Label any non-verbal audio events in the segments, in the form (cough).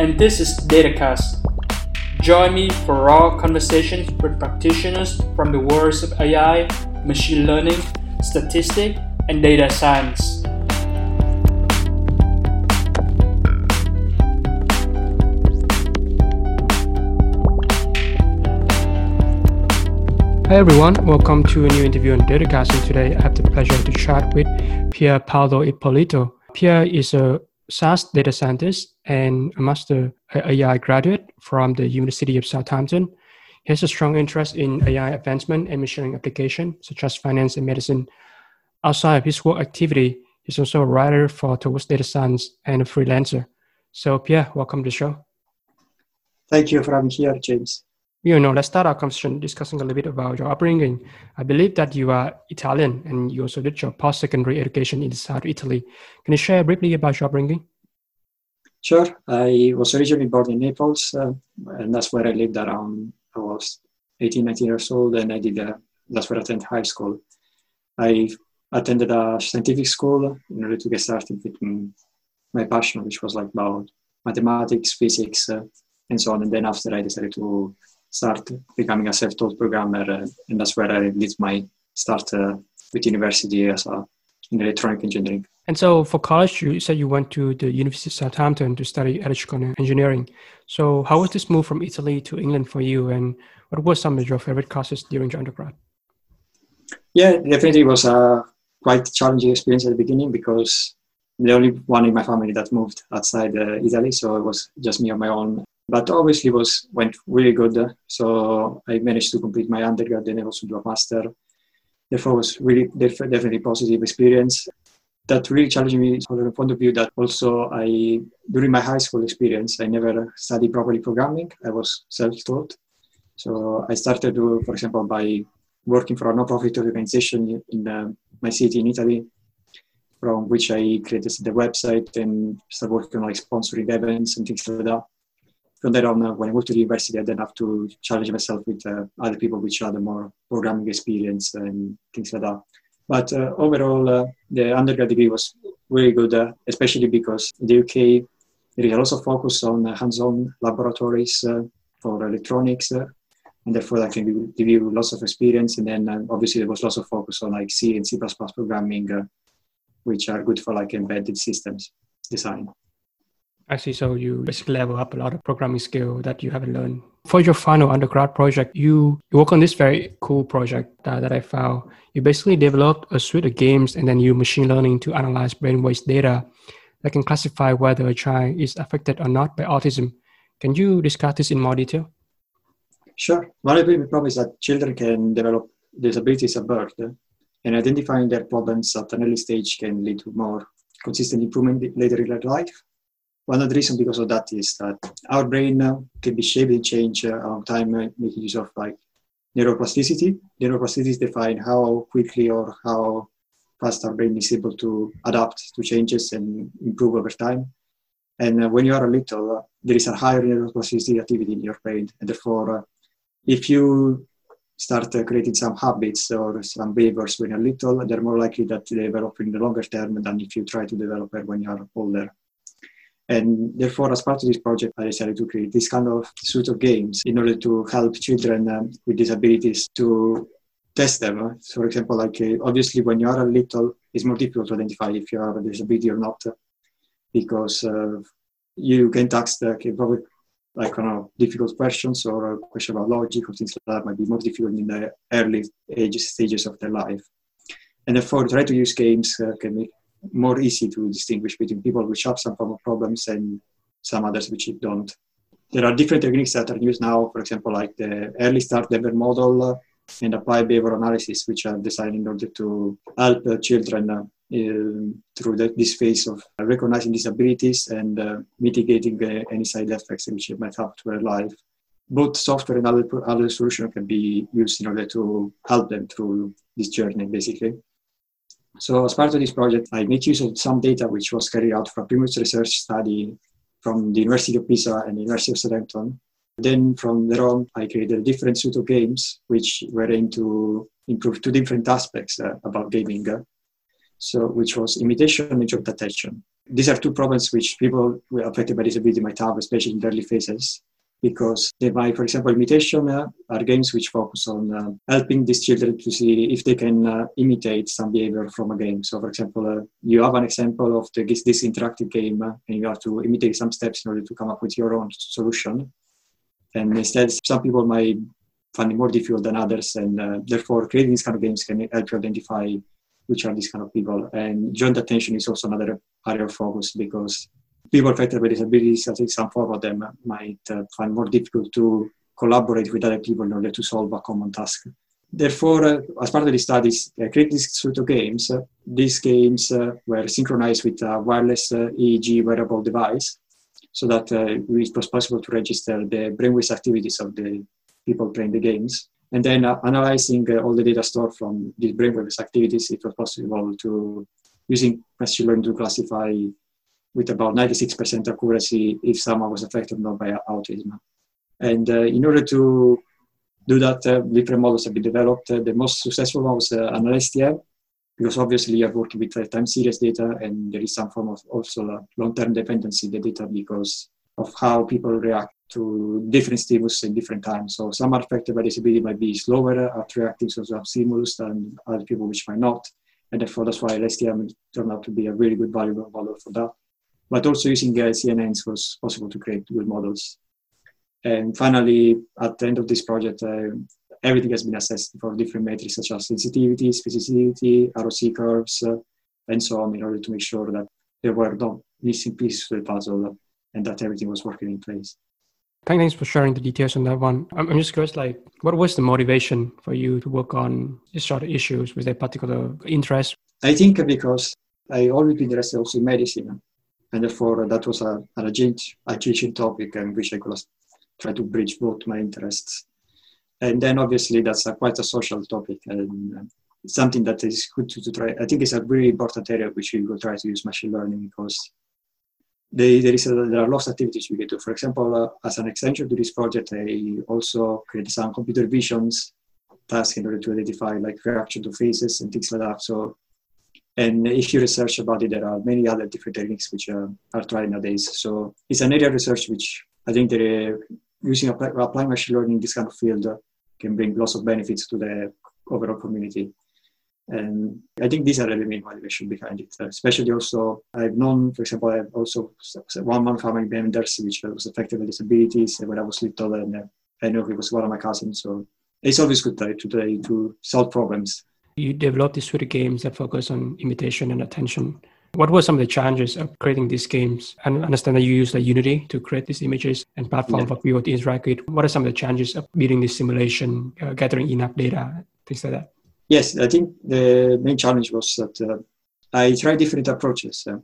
and this is DataCast. Join me for raw conversations with practitioners from the worlds of AI, machine learning, statistics, and data science. Hi everyone, welcome to a new interview on Datacast. And today I have the pleasure to chat with Pier Paolo Ippolito. Pier is a SAS data scientist and a master AI graduate from the University of Southampton. He has a strong interest in AI advancement and machine learning application, such as finance and medicine. Outside of his work activity, he's also a writer for Towards Data Science and a freelancer. So, Pier, welcome to the show. Thank you for having me here, James you know, let's start our conversation discussing a little bit about your upbringing. I believe that you are Italian and you also did your post-secondary education in south Italy. Can you share briefly about your upbringing? Sure. I was originally born in Naples, uh, and that's where I lived around. I was 18, 19 years old, and I did. Uh, that's where I attended high school. I attended a scientific school in order to get started with my passion, which was like about mathematics, physics, uh, and so on. And then after, I decided to start becoming a self-taught programmer, uh, and that's where I did my start uh, with university as a in electronic engineering. And so for college, you said you went to the University of Southampton to study electrical engineering. So how was this move from Italy to England for you, and what were some of your favorite classes during your undergrad? Yeah, definitely was a quite challenging experience at the beginning because the only one in my family that moved outside uh, Italy, so it was just me on my own but obviously was went really good. So I managed to complete my undergrad and also do a master. Therefore, was really definitely positive experience. That really challenged me from the point of view that also I during my high school experience I never studied properly programming. I was self-taught. So I started, to, for example, by working for a non-profit organization in uh, my city in Italy, from which I created the website and started working on like sponsoring events and things like that from there on, uh, when I moved to the university, I then have to challenge myself with uh, other people which had more programming experience and things like that. But uh, overall, uh, the undergrad degree was really good, uh, especially because in the UK there is a lot of focus on uh, hands-on laboratories for electronics, and therefore that can give you lots of experience. And then obviously there was lots of focus on like C and C++ programming, which are good for like embedded systems design. I see. So you basically level up a lot of programming skill that you haven't learned. For your final undergrad project, you, you work on this very cool project that, that I found. You basically developed a suite of games and then use machine learning to analyze brainwaves data that can classify whether a child is affected or not by autism. Can you discuss this in more detail? Sure. One of the problems that children can develop disabilities at birth, eh? and identifying their problems at an early stage can lead to more consistent improvement later in life. One of the reasons because of that is that our brain uh, can be shaped and changed uh, over time, uh, making use of like neuroplasticity. Neuroplasticity define how quickly or how fast our brain is able to adapt to changes and improve over time. And uh, when you are a little, uh, there is a higher neuroplasticity activity in your brain, and therefore, uh, if you start creating some habits or some behaviors when you're little, they're more likely that they develop in the longer term than if you try to develop it when you are older. And therefore, as part of this project, I decided to create this kind of suite of games in order to help children um, with disabilities to test them. For example, like uh, obviously when you are a little, it's more difficult to identify if you have a disability or not, because uh, you can ask okay, probably like you know, difficult questions or a question about logic or things like that might be more difficult in the early age stages of their life. And therefore, try to use games uh, can make more easy to distinguish between people which have some form of problems and some others which don't. There are different techniques that are used now, for example, like the early start Denver model and applied behavior analysis, which are designed in order to help children uh, through the, this phase of recognizing disabilities and uh, mitigating uh, any side effects which might have to their life. Both software and other, other solutions can be used in order to help them through this journey, basically. So as part of this project, I made use of some data which was carried out from a previous research study from the University of Pisa and the University of Southampton. Then from there on, I created a different of games which were aimed to improve two different aspects uh, about gaming so which was imitation and joint attention. These are two problems which people affected by disability might have, especially in early phases, because they buy, for example, imitation uh, are games which focus on uh, helping these children to see if they can uh, imitate some behavior from a game. So, for example, uh, you have an example of the, this interactive game, uh, and you have to imitate some steps in order to come up with your own solution. And instead, some people might find it more difficult than others, and uh, therefore, creating these kind of games can help you identify which are these kind of people. And joint attention is also another area of focus because people affected by disabilities, I think some form of them might uh, find more difficult to collaborate with other people in order to solve a common task. Therefore, uh, as part of the studies, I created this suite of games. Uh, these games uh, were synchronized with a wireless uh, EEG wearable device so that uh, it was possible to register the brainwave activities of the people playing the games. And then uh, analyzing uh, all the data stored from these brainwave activities, it was possible to, using machine learning to classify with about 96% accuracy if someone was affected not by autism. And uh, in order to do that, uh, different models have been developed. Uh, the most successful one was uh, an LSTM, because obviously you're working with time series data and there is some form of also long-term dependency in the data because of how people react to different stimulus in different times. So some are affected by disability might be slower at reacting to some stimulus than other people which might not. And therefore that's why LSTM turned out to be a really good valuable model for that. But also using uh, CNNs was possible to create good models. And finally, at the end of this project, uh, everything has been assessed for different metrics such as sensitivity, specificity, ROC curves, uh, and so on in order to make sure that there were no missing pieces to the puzzle and that everything was working in place. Thanks for sharing the details on that one. I'm just curious, like, what was the motivation for you to work on these sort of issues? with a particular interest? I think because I always been interested also in medicine, and therefore that was a, an adjacent topic and which I could try to bridge both my interests. And then obviously that's a, quite a social topic and something that is good to, to try. I think it's a really important area which we will try to use machine learning because they, there, is a, there are lots of activities we can do. For example, uh, as an extension to this project, I also created some computer visions tasks in order to identify like reaction to faces and things like that. So, and if you research about it, there are many other different techniques which uh, are tried nowadays. So it's an area of research which I think that uh, using applying machine learning in this kind of field uh, can bring lots of benefits to the overall community. And I think these are the main motivation behind it. Uh, especially also, I've known, for example, I've also one man family members which was affected by disabilities when I was little, and I know he was one of my cousins. So it's always good to, to, to solve problems. You developed these sort of games that focus on imitation and attention. What were some of the challenges of creating these games? I understand that you use the Unity to create these images and platform yeah. for people to interact with. What are some of the challenges of building this simulation, uh, gathering enough data, things like that? Yes, I think the main challenge was that uh, I tried different approaches. Uh,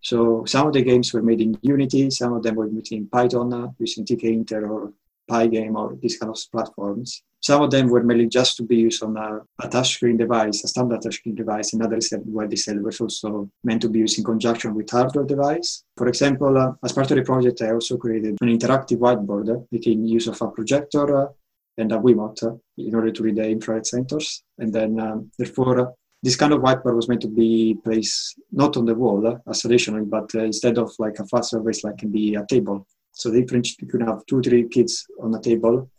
so some of the games were made in Unity, some of them were made in Python uh, using Tkinter or Pygame or these kind of platforms. Some of them were mainly just to be used on a, a touchscreen device, a standard touchscreen device, and others were said were also meant to be used in conjunction with hardware device. For example, uh, as part of the project, I also created an interactive whiteboard uh, use of a projector uh, and a Wiimote in order to read the infrared sensors. And then, um, therefore, this kind of whiteboard was meant to be placed not on the wall uh, as traditionally, but uh, instead of like a flat surface, like can be a table. So the different you could have two, three kids on a table,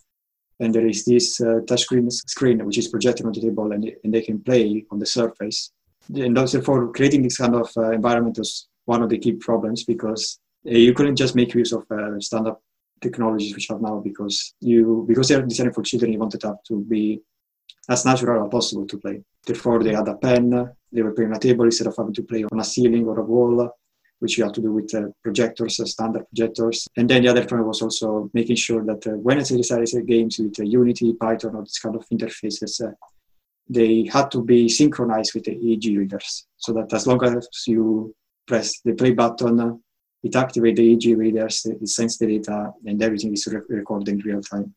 and there is this uh, touchscreen screen which is projected on the table, and, and they can play on the surface. And therefore, creating this kind of uh, environment was one of the key problems because uh, you couldn't just make use of uh, standard technologies which are now because you because they're designed for children you wanted up to be as natural as possible to play therefore they had a pen they were playing on a table instead of having to play on a ceiling or a wall which you have to do with uh, projectors, uh, standard projectors. And then the other point was also making sure that uh, when I decided games with uh, Unity, Python, or this kind of interfaces, uh, they had to be synchronized with the EEG readers so that as long as you press the play button, it activates the EEG readers, it sends the data, and everything is recorded in real time.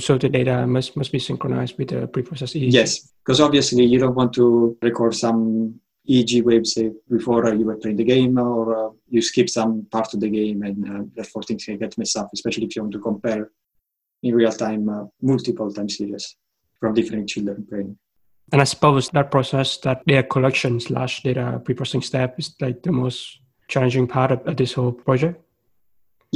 So the data must, must be synchronized with the preprocessed EEG? Yes, because obviously you don't want to record some EEG waves before you were playing the game or uh, you skip some part of the game and uh, therefore things can get messed up, especially if you want to compare in real time uh, multiple time series from different children playing. And I suppose that process, that data collection slash data pre-processing step is like the most challenging part of, of this whole project.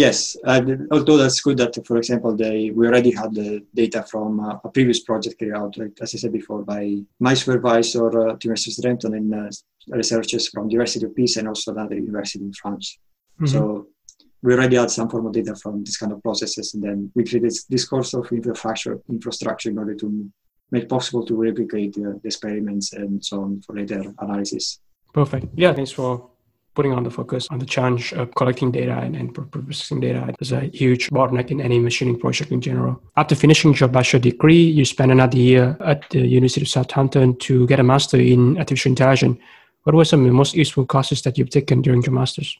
Yes, uh, although that's good that, for example, they, we already had the data from uh, a previous project carried out, like, as I said before, by my supervisor, uh, at University of Renton, and uh, researchers from the University of Pisa and also another university in France. Mm-hmm. So we already had some form of data from this kind of processes, and then we created this course of infrastructure, infrastructure in order to make possible to replicate the, the experiments and so on for later analysis. Perfect. Yeah, thanks for putting on the focus on the challenge of collecting data and, and processing data is a huge bottleneck in any machining project in general. After finishing your bachelor degree, you spent another year at the University of Southampton to get a master in artificial intelligence. What were some of the most useful courses that you've taken during your master's?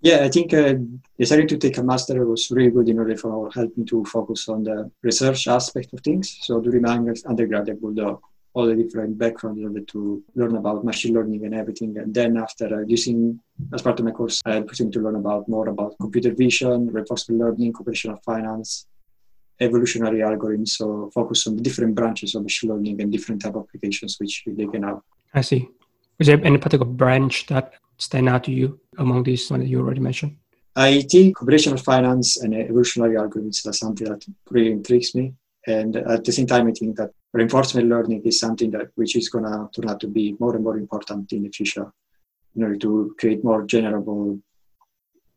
Yeah, I think uh, deciding to take a master was really good in order for help me to focus on the research aspect of things. So during my undergrad, I would uh, all the different backgrounds in order to learn about machine learning and everything. And then after uh, using, as part of my course, I had to learn about more about computer vision, reinforcement learning, computational finance, evolutionary algorithms. So focus on the different branches of machine learning and different type of applications which they can have. I see. Is there any particular branch that stand out to you among these one that you already mentioned? I think computational finance and evolutionary algorithms are something that really intrigues me. And at the same time, I think that reinforcement learning is something that which is going to turn out to be more and more important in the future in order to create more generable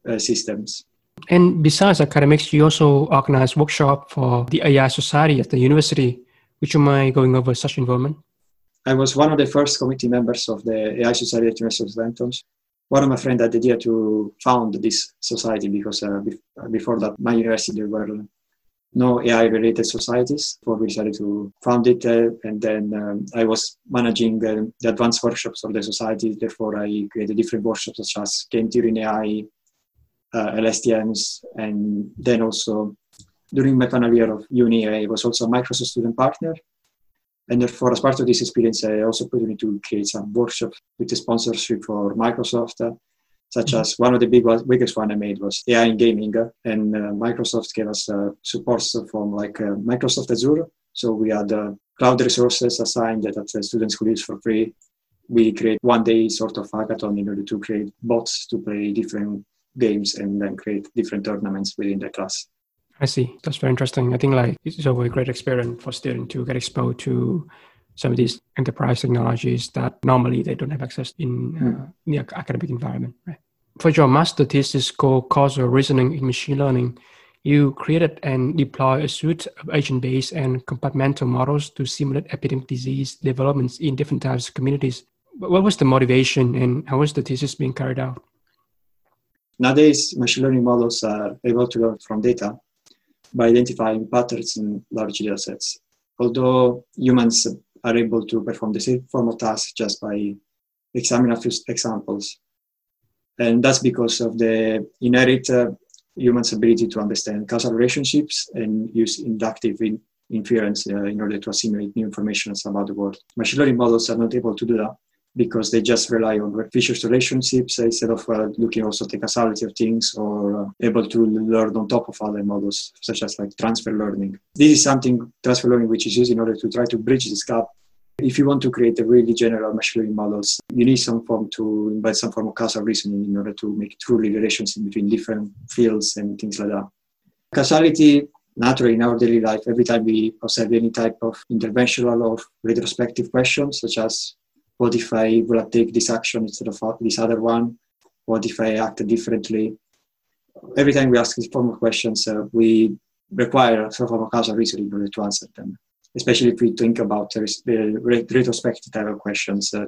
uh, systems. And besides academics, you also organize workshop for the AI Society at the university. Would you mind going over such involvement? I was one of the first committee members of the AI Society at the University of Renton. One of my friends had the idea to found this society because uh, before that, my university were no AI related societies. So we decided to found it, uh, and then um, I was managing uh, the advanced workshops of the society. Therefore, I created different workshops such as game theory in AI, uh, LSTMs, and then also during my final year of uni, I was also a Microsoft student partner and therefore, as part of this experience, I also put me to create some workshops with the sponsorship for Microsoft, uh, such mm-hmm. as one of the big biggest one I made was AI in gaming, uh, and uh, Microsoft gave us uh, support from like uh, Microsoft Azure. So we had uh, cloud resources assigned that the students could use for free. We create one day sort of hackathon in order to create bots to play different games and then create different tournaments within the class. I see. That's very interesting. I think like it's a great experience for students to get exposed to some of these enterprise technologies that normally they don't have access in, uh, hmm. in the academic environment. Right? For your master thesis called causal reasoning in machine learning, you created and deployed a suite of agent-based and compartmental models to simulate epidemic disease developments in different types of communities. What was the motivation and how was the thesis being carried out? Nowadays, machine learning models are able to learn from data by identifying patterns in large data sets. Although humans are able to perform the same form of task just by examining a few examples. And that's because of the inherent uh, human's ability to understand causal relationships and use inductive in- inference uh, in order to assimilate new information about the world. Machine learning models are not able to do that because they just rely on features relationships instead of uh, looking also at the causality of things or uh, able to learn on top of other models, such as like transfer learning. This is something, transfer learning, which is used in order to try to bridge this gap. If you want to create a really general machine learning models, you need some form to invite some form of causal reasoning in order to make truly relations in between different fields and things like that. Causality naturally in our daily life, every time we observe any type of interventional or retrospective questions, such as what if I will take this action instead of this other one? What if I act differently? Every time we ask these form of questions, uh, we require some form of causal reasoning in order to answer them, especially if we think about the retrospective type of questions, uh,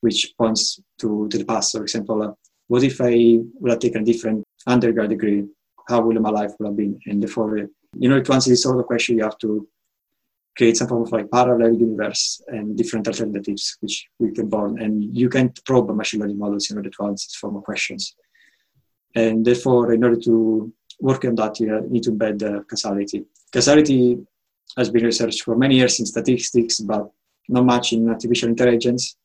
which points to, to the past. For example, uh, what if I would have taken a different undergrad degree? How would my life would have been? And therefore, in order to answer this sort of question, you have to create some form of like parallel universe and different alternatives which we can born. And you can't probe machine learning models in order to answer this form of questions. And therefore, in order to work on that, you need to embed uh, causality. Causality has been researched for many years in statistics, but not much in artificial intelligence.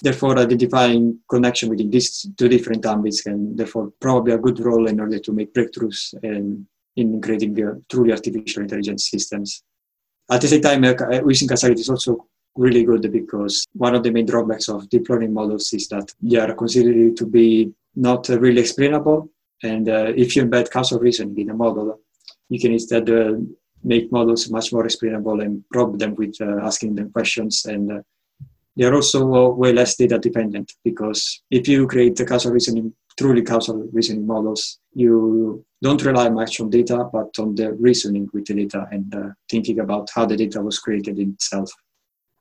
Therefore, identifying connection within these two different ambits can therefore probably a good role in order to make breakthroughs in, in creating uh, truly artificial intelligence systems. At the same time, uh, using causality is also really good because one of the main drawbacks of deep learning models is that they are considered to be not uh, really explainable. And uh, if you embed causal reasoning in a model, you can instead uh, make models much more explainable and probe them with uh, asking them questions. And uh, they are also way less data dependent because if you create the causal reasoning, truly causal reasoning models, you don't rely much on data, but on the reasoning with the data and uh, thinking about how the data was created itself.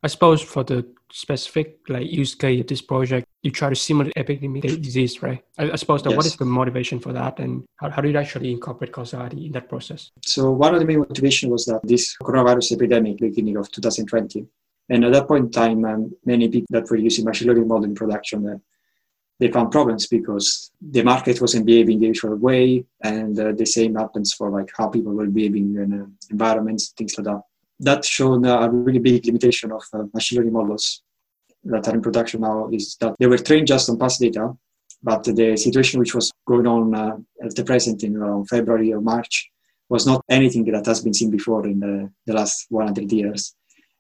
I suppose for the specific like use case of this project, you try to simulate epidemic disease, right? I, I suppose that yes. what is the motivation for that, and how, how do you actually incorporate causality in that process? So one of the main motivation was that this coronavirus epidemic, beginning of 2020, and at that point in time, um, many people that were using machine learning model in production, uh, they found problems because the market wasn't behaving the usual way, and uh, the same happens for like how people were behaving in uh, environments, things like that that showed a really big limitation of uh, machine learning models that are in production now is that they were trained just on past data, but the situation which was going on uh, at the present in around February or March was not anything that has been seen before in the, the last 100 years.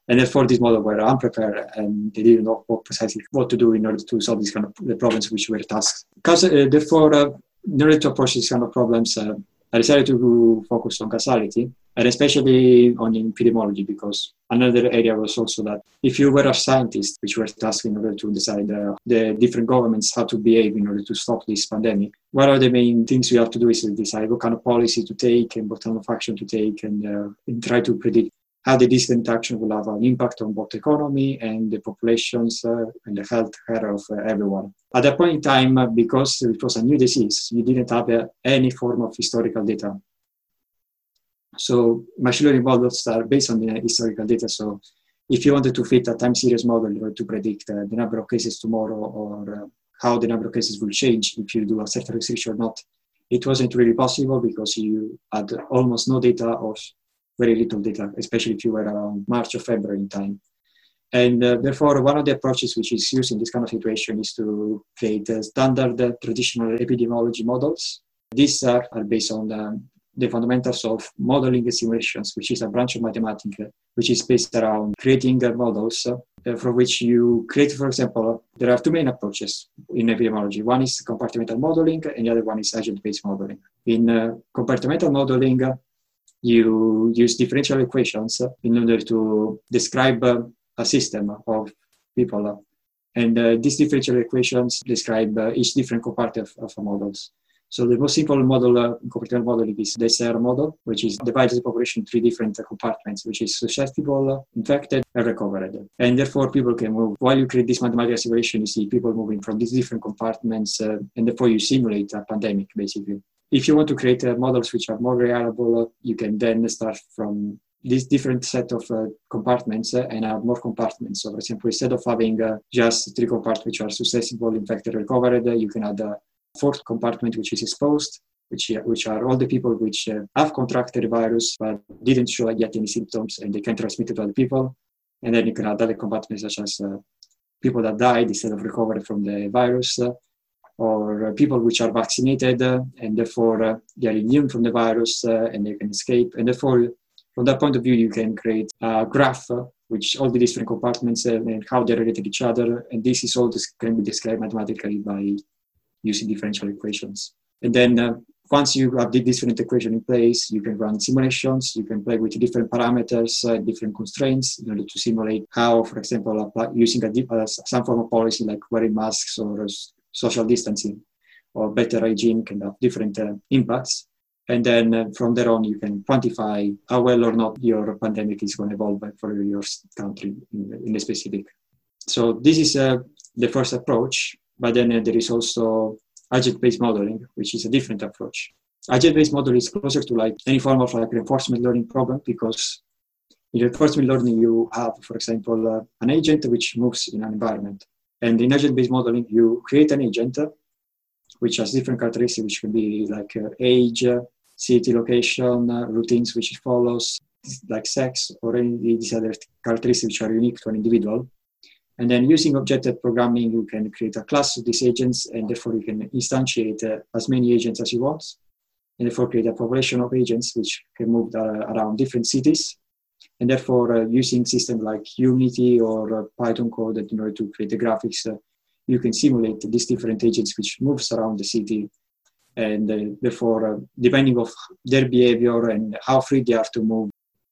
And therefore, these models were unprepared and they didn't know what precisely what to do in order to solve these kind of the problems which were tasked. Because uh, therefore, uh, in order to approach these kind of problems, uh, I decided to focus on causality and especially on epidemiology because another area was also that if you were a scientist which were tasked in order to decide uh, the different governments how to behave in order to stop this pandemic what are the main things you have to do is decide what kind of policy to take and what kind of action to take and, uh, and try to predict how the different action will have an impact on both economy and the populations uh, and the health care of uh, everyone. At that point in time, uh, because it was a new disease, you didn't have uh, any form of historical data. So machine learning models are based on the historical data. So if you wanted to fit a time series model to predict uh, the number of cases tomorrow or uh, how the number of cases will change if you do a certain restriction or not, it wasn't really possible because you had almost no data or very little data, especially if you were around March or February in time. And uh, therefore, one of the approaches which is used in this kind of situation is to create standard uh, traditional epidemiology models. These are, are based on um, the fundamentals of modeling simulations, which is a branch of mathematics, which is based around creating models uh, from which you create, for example, there are two main approaches in epidemiology. One is compartmental modeling, and the other one is agent-based modeling. In uh, compartmental modeling, you use differential equations in order to describe uh, a system of people. And uh, these differential equations describe uh, each different compartment of, of models. So the most simple model, uh, computational modeling is the SIR model, which is divides the population in three different uh, compartments, which is susceptible, infected, and recovered. And therefore, people can move. While you create this mathematical simulation, you see people moving from these different compartments, uh, and therefore you simulate a pandemic, basically. If you want to create uh, models which are more reliable, you can then start from this different set of uh, compartments uh, and have more compartments. So, for example, instead of having uh, just three compartments which are susceptible, infected, recovered, you can add a fourth compartment which is exposed, which, which are all the people which uh, have contracted the virus but didn't show yet any symptoms and they can transmit it to other people. And then you can add other compartments such as uh, people that died instead of recovered from the virus, uh, or uh, people which are vaccinated uh, and therefore uh, they are immune from the virus and they can escape. And therefore, from that point of view, you can create a graph which all the different compartments and how they relate to each other. And this is all this can be described mathematically by using differential equations. And then uh, once you have the different equation in place, you can run simulations. You can play with different parameters, uh, different constraints in order to simulate how, for example, using a, some form of policy like wearing masks or social distancing or better hygiene can have different uh, impacts. And then uh, from there on, you can quantify how well or not your pandemic is going to evolve for your country in, in a specific. So this is uh, the first approach. But then uh, there is also agent-based modeling, which is a different approach. Agent-based model is closer to like any form of like reinforcement learning problem because In reinforcement learning, you have, for example, uh, an agent which moves in an environment. And in agent-based modeling, you create an agent uh, which has different characteristics, which can be like uh, age, uh, city location, routines which it follows, like sex, or any these other characteristics which are unique to an individual. And then using objective programming, you can create a class of these agents, and therefore you can instantiate uh, as many agents as you want, and therefore create a population of agents which can move uh, around different cities. And therefore, uh, using systems like Unity or uh, Python code in order to create the graphics, uh, you can simulate these different agents which moves around the city. And therefore, depending of their behavior and how free they are to move,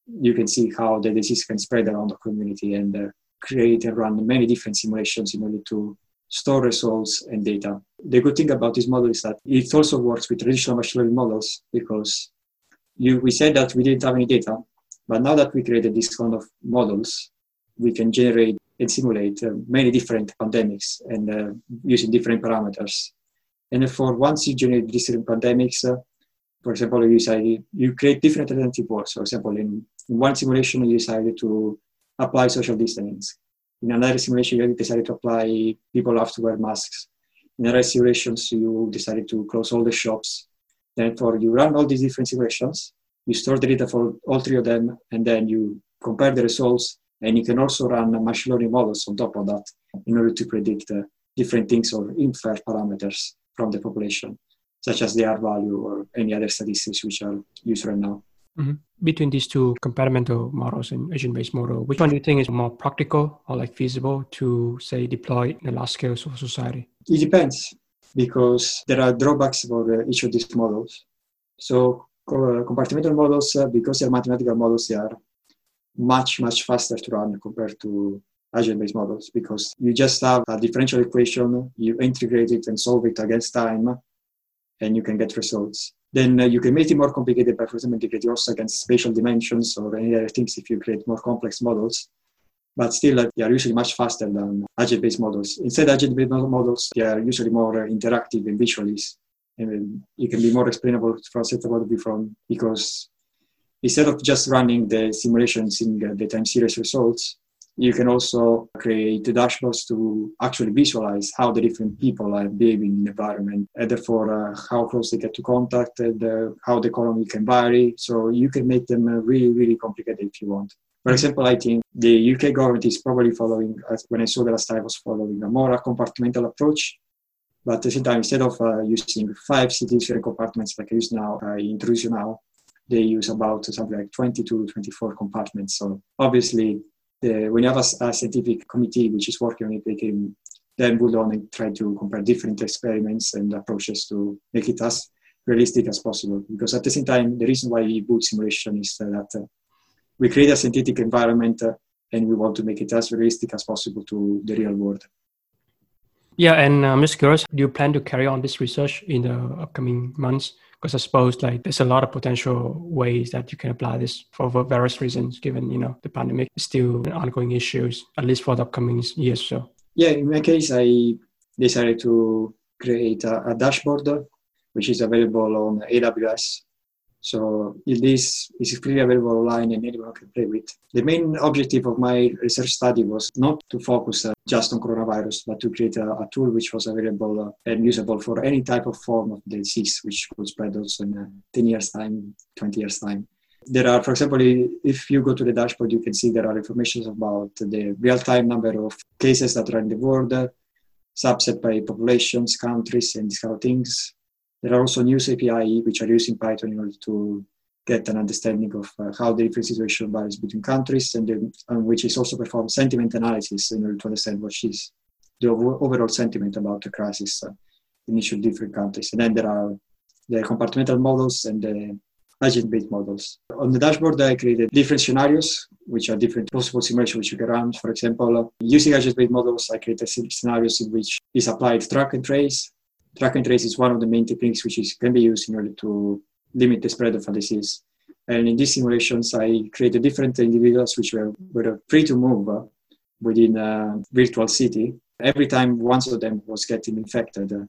you can see how the disease can spread around the community and create and run many different simulations in order to store results and data. The good thing about this model is that it also works with traditional machine learning models because you, we said that we didn't have any data, but now that we created this kind of models, we can generate and simulate uh, many different pandemics and uh, using different parameters. And therefore, once you generate different pandemics, uh, for example, you decide you create different alternative. For example, in, in one simulation, you decided to apply social distancing. In another simulation, you decided to apply people have to wear masks. In other simulations, you decided to close all the shops. Therefore, you run all these different simulations, you store the data for all three of them, and then you compare the results. And you can also run machine learning models on top of that in order to predict uh, different things or infer parameters from the population, such as the R value or any other statistics which are used right now. Mm-hmm. Between these two compartmental models and agent-based model, which one do you think is more practical or like feasible to say deploy in a large scale of society? It depends because there are drawbacks for uh, each of these models. So compartmental models, because they're mathematical models, they are much much faster to run compared to agent-based models because you just have a differential equation, you integrate it and solve it against time, and you can get results. Then uh, you can make it more complicated by, for example, integrating also against spatial dimensions or any other things if you create more complex models. But still, uh, they are usually much faster than agent-based models. Instead, agent-based models, they are usually more uh, interactive and visually. And it can be more explainable set of from because instead of just running the simulations in the time series results, you can also create dashboards to actually visualize how the different people are behaving in the environment, and therefore uh, how close they get to contact, and uh, how the economy can vary. So you can make them uh, really, really complicated if you want. For example, I think the UK government is probably following, when I saw the last time, I was following a more compartmental approach. But at the same time, instead of uh, using five cities compartments like I use now, I introduce you now, they use about something like 22, to 24 compartments. So obviously, the, when you have a, a, scientific committee which is working on it, they can then build on and try to compare different experiments and approaches to make it as realistic as possible. Because at the same time, the reason why we build simulation is that uh, we create a synthetic environment uh, and we want to make it as realistic as possible to the real world. Yeah, and uh, Ms. Girls, do you plan to carry on this research in the upcoming months? because I suppose like there's a lot of potential ways that you can apply this for various reasons, given you know the pandemic is still ongoing issues, at least for the upcoming years. So yeah, in my case, I decided to create a, a dashboard which is available on AWS so this is freely available online and anyone can play with. The main objective of my research study was not to focus uh, just on coronavirus, but to create a, a tool which was available uh, and usable for any type of form of the disease, which could spread also in uh, 10 years' time, 20 years' time. There are, for example, if you go to the dashboard, you can see there are information about the real-time number of cases that are in the world, subset by populations, countries, and these kind of things there are also news API which are using Python in order to get an understanding of uh, how the different situation varies between countries and, which is also perform sentiment analysis in order to understand what is the overall sentiment about the crisis uh, in each of different countries. And then there are the compartmental models and the agent-based models. On the dashboard, I created different scenarios, which are different possible simulations which you can run. For example, uh, using agent-based models, I created scenarios in which is applied track and trace, track and trace is one of the main techniques which is, can be used in order to limit the spread of a disease. And in these simulations, I created different individuals which were, were free to move uh, within a virtual city. Every time one of them was getting infected, uh,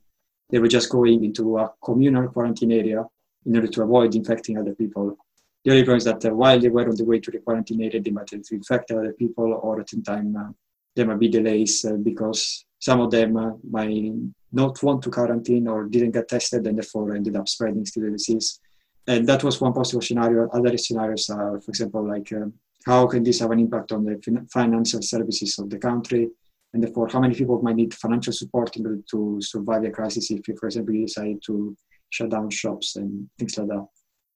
they were just going into a communal quarantine area in order to avoid infecting other people. The only problem is that uh, while they were on the way to the quarantine area, they might have infected other people, or at the same time there might be delays because some of them uh, might not want to quarantine or didn't get tested and therefore ended up spreading still the disease. And that was one possible scenario. Other scenarios are, for example, like uh, how can this have an impact on the fin- financial services of the country? And therefore, how many people might need financial support in order to survive the crisis if, for example, you decide to shut down shops and things like that.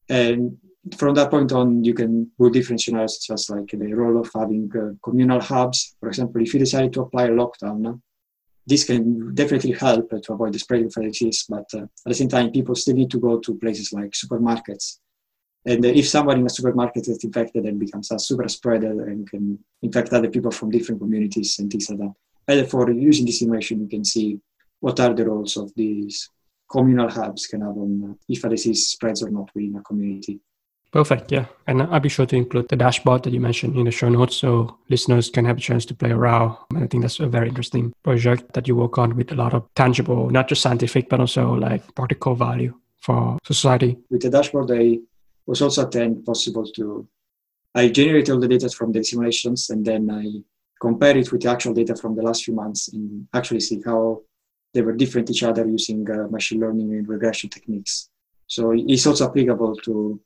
And from that point on, you can do different scenarios, such as like the role of having uh, communal hubs. For example, if you decide to apply a lockdown, this can definitely help to avoid the spread of disease. But uh, at the same time, people still need to go to places like supermarkets. And uh, if someone in a supermarket is infected and becomes a super spreader and can infect other people from different communities and things like that. And therefore, using this information, you can see what are the roles of these communal hubs can have on uh, if a disease spreads or not within a community. Perfect. Yeah. And I'll be sure to include the dashboard that you mentioned in the show notes so listeners can have a chance to play around. And I think that's a very interesting project that you work on with a lot of tangible, not just scientific, but also like practical value for society. With the dashboard, I was also then possible to, I generate all the data from the simulations and then I compare it with the actual data from the last few months and actually see how they were different each other using uh, machine learning and regression techniques. So it's also applicable to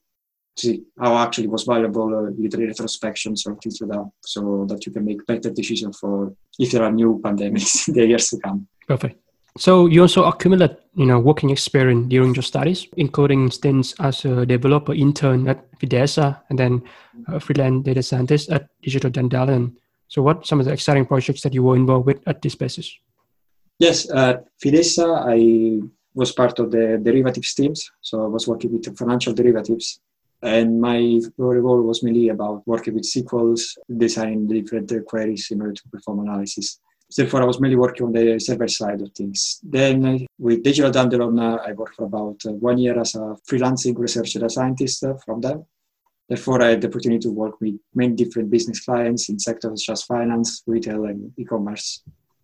see how actually was valuable uh, with retrospections or things like that, so that you can make better decisions for if there are new pandemics (laughs) in the years to come. Perfect. So you also accumulate, you know, working experience during your studies, including stints as a developer intern at Fidessa and then a freelance data scientist at Digital Dandelion. So what some of the exciting projects that you were involved with at this basis? Yes, at Fidessa, I was part of the derivatives teams. So I was working with financial derivatives and my role was mainly about working with SQLs, designing different queries in order to perform analysis. Therefore, I was mainly working on the server side of things. Then, with Digital Dandelion, I worked for about uh, one year as a freelancing research data scientist uh, from them. Therefore, I had the opportunity to work with many different business clients in sectors such as finance, retail, and e-commerce.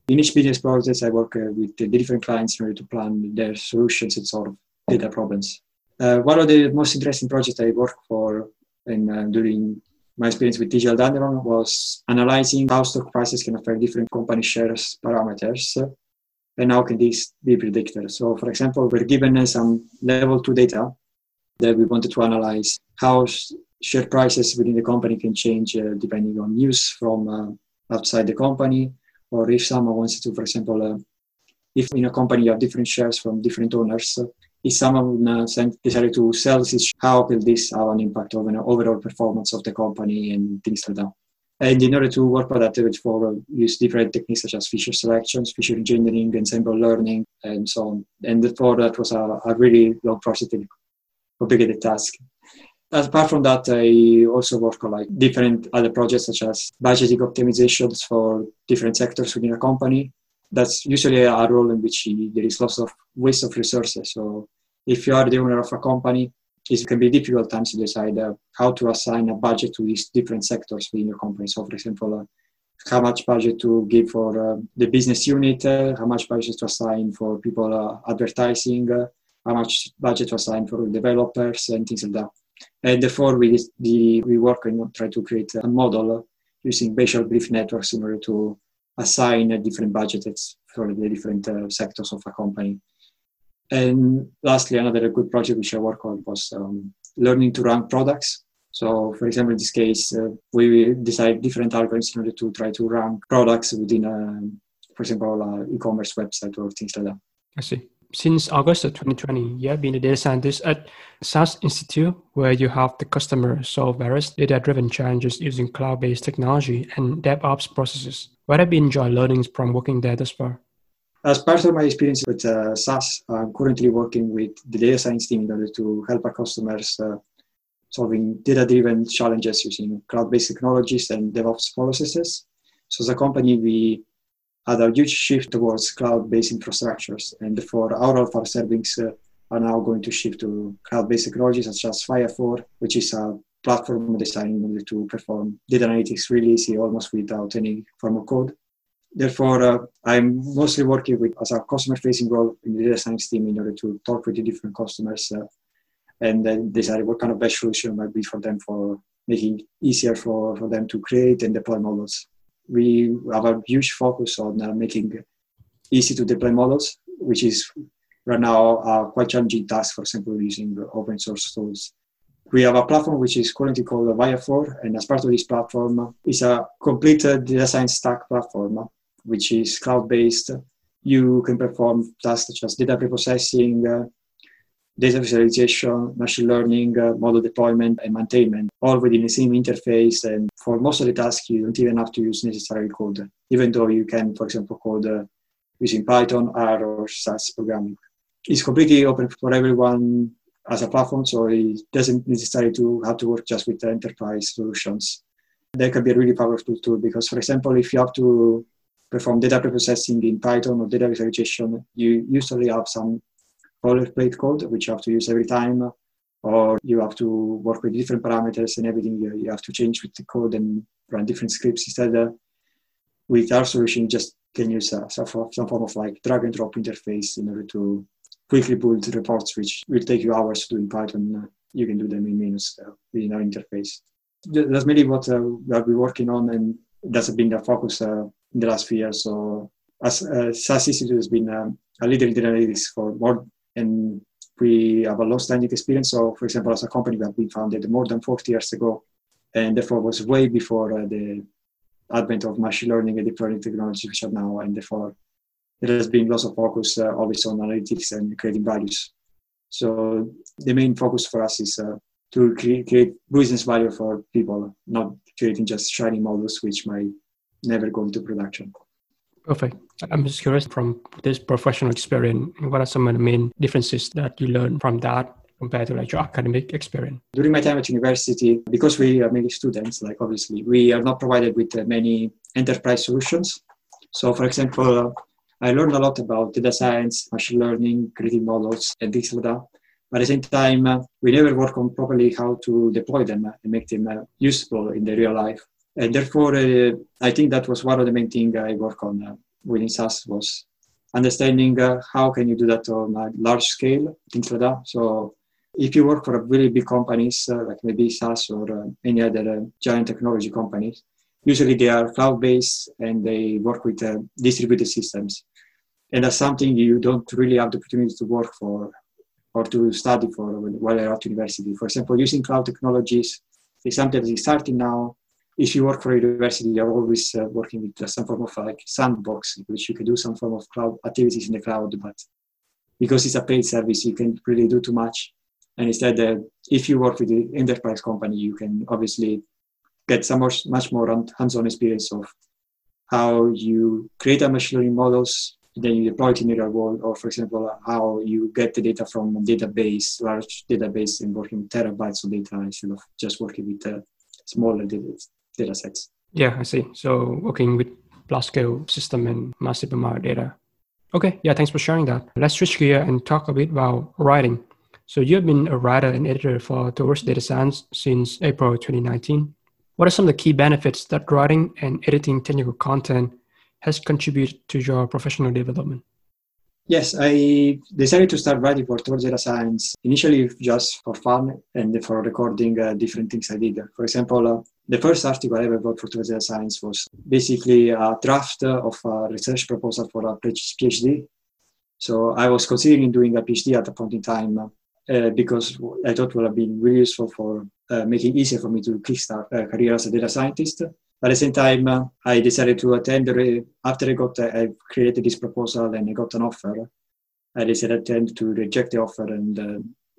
In each business process, I work uh, with the different clients in order to plan their solutions and solve data problems. Uh, one of the most interesting projects I worked for uh, during my experience with Digital Dandelion was analyzing how stock prices can affect different company shares parameters uh, and how can this be predicted. So, for example, we're given uh, some level two data that we wanted to analyze how share prices within the company can change uh, depending on news from uh, outside the company, or if someone wants to, for example, if in a company you have different shares from different owners, if someone decided to sell this, how will this have an impact on the overall performance of the company and things like that. And in order to work with that, we uh, use different techniques such as feature selections, feature engineering, ensemble learning, and so on. And therefore, that was a, a really long process and complicated task. Apart from that, I also work on like different other projects such as budgeting optimizations for different sectors within a company. That's usually a role in which there is lots of waste of resources. So if you are the owner of a company, it can be difficult times to decide uh, how to assign a budget to these different sectors within your company. So, for example, uh, how much budget to give for uh, the business unit, uh, how much budget to assign for people uh, advertising, uh, how much budget to assign for developers, and things like that. And therefore, we, the, we work and try to create a model using Bayesian belief networks in order to assign a different budgets for the different sectors of a company. And lastly, another good project which I worked on was um, learning to rank products. So, for example, in this case, uh, we decided different algorithms in order to try to rank products within, a, for example, an e-commerce website or things like that. I see. Since August of 2020, you have been a data scientist at SAS Institute, where you help the customer solve various data-driven challenges using cloud-based technology and DevOps processes. What have you enjoyed learning from working there thus far? As part of my experience with uh, SAS, I'm currently working with the data science team in order to help our customers uh, solving data-driven challenges using cloud-based technologies and DevOps processes. So as a company, we had a huge shift towards cloud-based infrastructures, and therefore all of our servings uh, are now going to shift to cloud-based technologies such as Viya 4, which is a platform designed to perform data analytics really easy, almost without any form of code therefore, uh, I'm mostly working with as a customer-facing role in the data science team in order to talk with the different customers uh, and then decide what kind of best solution might be for them for making easier for, for them to create and deploy models. We have a huge focus on uh, making easy to deploy models, which is right now a quite challenging task, for example, using open source tools. We have a platform which is currently called Viya 4, and as part of this platform, it's a complete data science stack platform, which is cloud-based. You can perform tasks such as data preprocessing, data visualization, machine learning, uh, model deployment, and maintainment, all within the same interface. And for most of the tasks, you don't even have to use necessary code, even though you can, for example, code uh, using Python, R, or SAS programming. It's completely open for everyone as a platform, so it doesn't necessarily to have to work just with enterprise solutions. That can be a really powerful tool because, for example, if you have to perform data preprocessing in Python or data visualization, you usually have some boilerplate code, which you have to use every time, or you have to work with different parameters and everything. You, you have to change with the code and run different scripts. Instead, uh, with our solution, just can use uh, some, some form of like drag and drop interface in order to quickly build reports, which will take you hours to do in Python. You can do them in minutes uh, within our interface. That's mainly what uh, we been working on, and that's been the focus uh, in the last few years. So, as uh, SAS Institute has been um, a leader in analytics for more and we have a long-standing experience. So, for example, as a company, we have been founded more than 40 years ago, and therefore was way before uh, the advent of machine learning and learning technologies, which are now, and therefore there has been lots of focus uh, always on analytics and creating values. So the main focus for us is uh, to create, create business value for people, not creating just shiny models which might never go into production. Perfect. I'm just curious from this professional experience, what are some of the main differences that you learn from that compared to like your academic experience? During my time at university, because we are many students, like obviously, we are not provided with uh, many enterprise solutions. So, for example, I learned a lot about data science, machine learning, creating models, and things like that. But at the same time, uh, we never work on properly how to deploy them and make them uh, useful in the real life. And therefore, uh, I think that was one of the main things I work on uh, within SAS was understanding uh, how can you do that on a large scale, things like that. So if you work for a really big companies uh, like maybe SAS or uh, any other uh, giant technology companies, usually they are cloud-based and they work with distributed systems. And that's something you don't really have the opportunity to work for or to study for while you're at university. For example, using cloud technologies is something that is starting now if you work for a university, you're always uh, working with uh, some form of like sandbox, which you can do some form of cloud activities in the cloud. But because it's a paid service, you can really do too much. And instead, uh, if you work with an enterprise company, you can obviously get some more, much more hands-on experience of how you create a machine learning models, then you deploy it in the real world, or for example, how you get the data from a database, large database, and working with terabytes of data instead of just working with uh, smaller data data sets. Yeah, I see. So working with large scale system and massive amount of data. Okay, yeah, thanks for sharing that. Let's switch gear and talk a bit about writing. So you have been a writer and editor for Towards Data Science since April 2019. What are some of the key benefits that writing and editing technical content has contributed to your professional development? Yes, I decided to start writing for Towards Data Science initially just for fun and for recording uh, different things I did. For example, uh, the first article I ever wrote for Data Science was basically a draft of a research proposal for a PhD. So I was considering doing a PhD at a point in time uh, because I thought it would have been really useful for uh, making it easier for me to kickstart a career as a data scientist. But at the same time, uh, I decided to attend. Re- after I got, uh, I created this proposal and I got an offer. I decided to reject the offer and uh,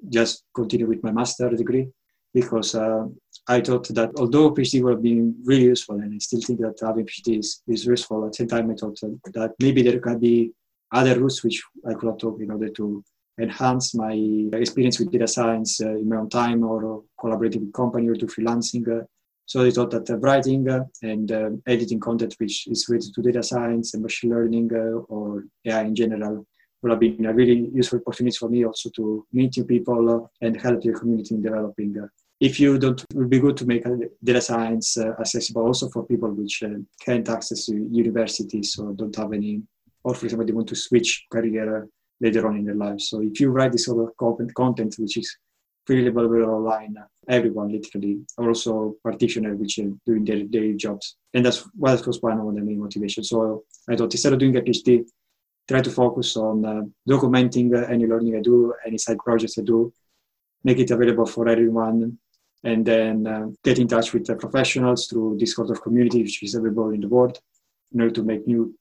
just continue with my master degree because uh, I thought that although PhD would have been really useful, and I still think that having PhD is, is useful, at the same time I thought that maybe there could be other routes which I could have took in order to enhance my experience with data science uh, in my own time or collaborating with company or to freelancing. Uh, so I thought that uh, writing uh, and uh, editing content which is related to data science and machine learning uh, or AI in general would have been a really useful opportunity for me also to meet new people and help the community in developing if you don't, it would be good to make data science uh, accessible also for people which uh, can't access universities or don't have any, or for example, they want to switch career later on in their lives. So if you write this sort of content, which is freely available online. Everyone, literally, also practitioners which are doing their daily jobs. And that's well, that was one of the main motivations. So I thought instead of doing a PhD, try to focus on uh, documenting uh, any learning I do, any side projects I do, make it available for everyone, and then uh, get in touch with the professionals through this sort of community which is available in the world in order to make new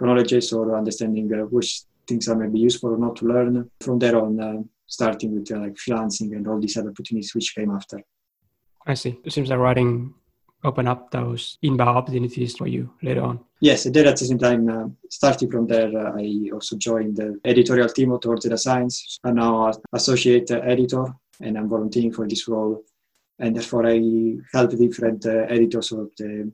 knowledges or understanding uh, which things are maybe useful or not to learn. From there on, uh, starting with uh, like freelancing and all these other opportunities which came after. I see. It seems like writing open up those inbound opportunities for you later on. Yes, I did at the same time. Uh, starting from there, uh, I also joined the editorial team of Towards Data Science. I'm now associate editor and I'm volunteering for this role. And therefore, I help different uh, editors of the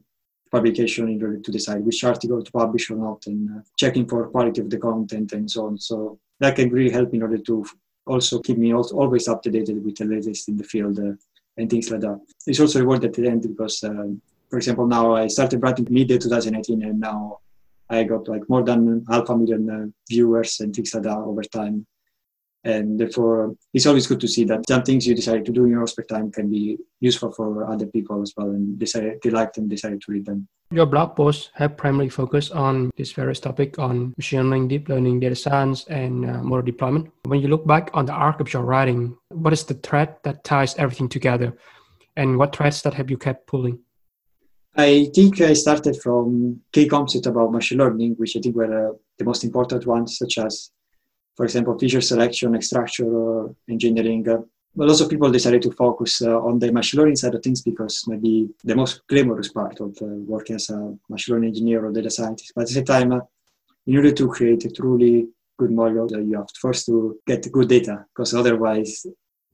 publication in order to decide which article to publish or not and uh, checking for quality of the content and so on. So that can really help in order to also keep me always up to date with the latest in the field uh, and things like that. It's also rewarded at the end because, um, for example, now I started writing mid 2018 and now I got like more than half a million uh, viewers and things like that over time and therefore it's always good to see that some things you decide to do in your spare time can be useful for other people as well and decide they like them decide to read them. Your blog posts have primarily focused on this various topic on machine learning deep learning data science and uh, model deployment. When you look back on the arc of your writing what is the thread that ties everything together? And what threads that have you kept pulling? I think I started from key concepts about machine learning, which I think were uh, the most important ones, such as for example, feature selection, or engineering. Uh, but lots of people decided to focus uh, on the machine learning side of things because maybe the most glamorous part of uh, working as a machine learning engineer or data scientist. But at the same time, uh, in order to create a truly good model, uh, you have to first to get good data because otherwise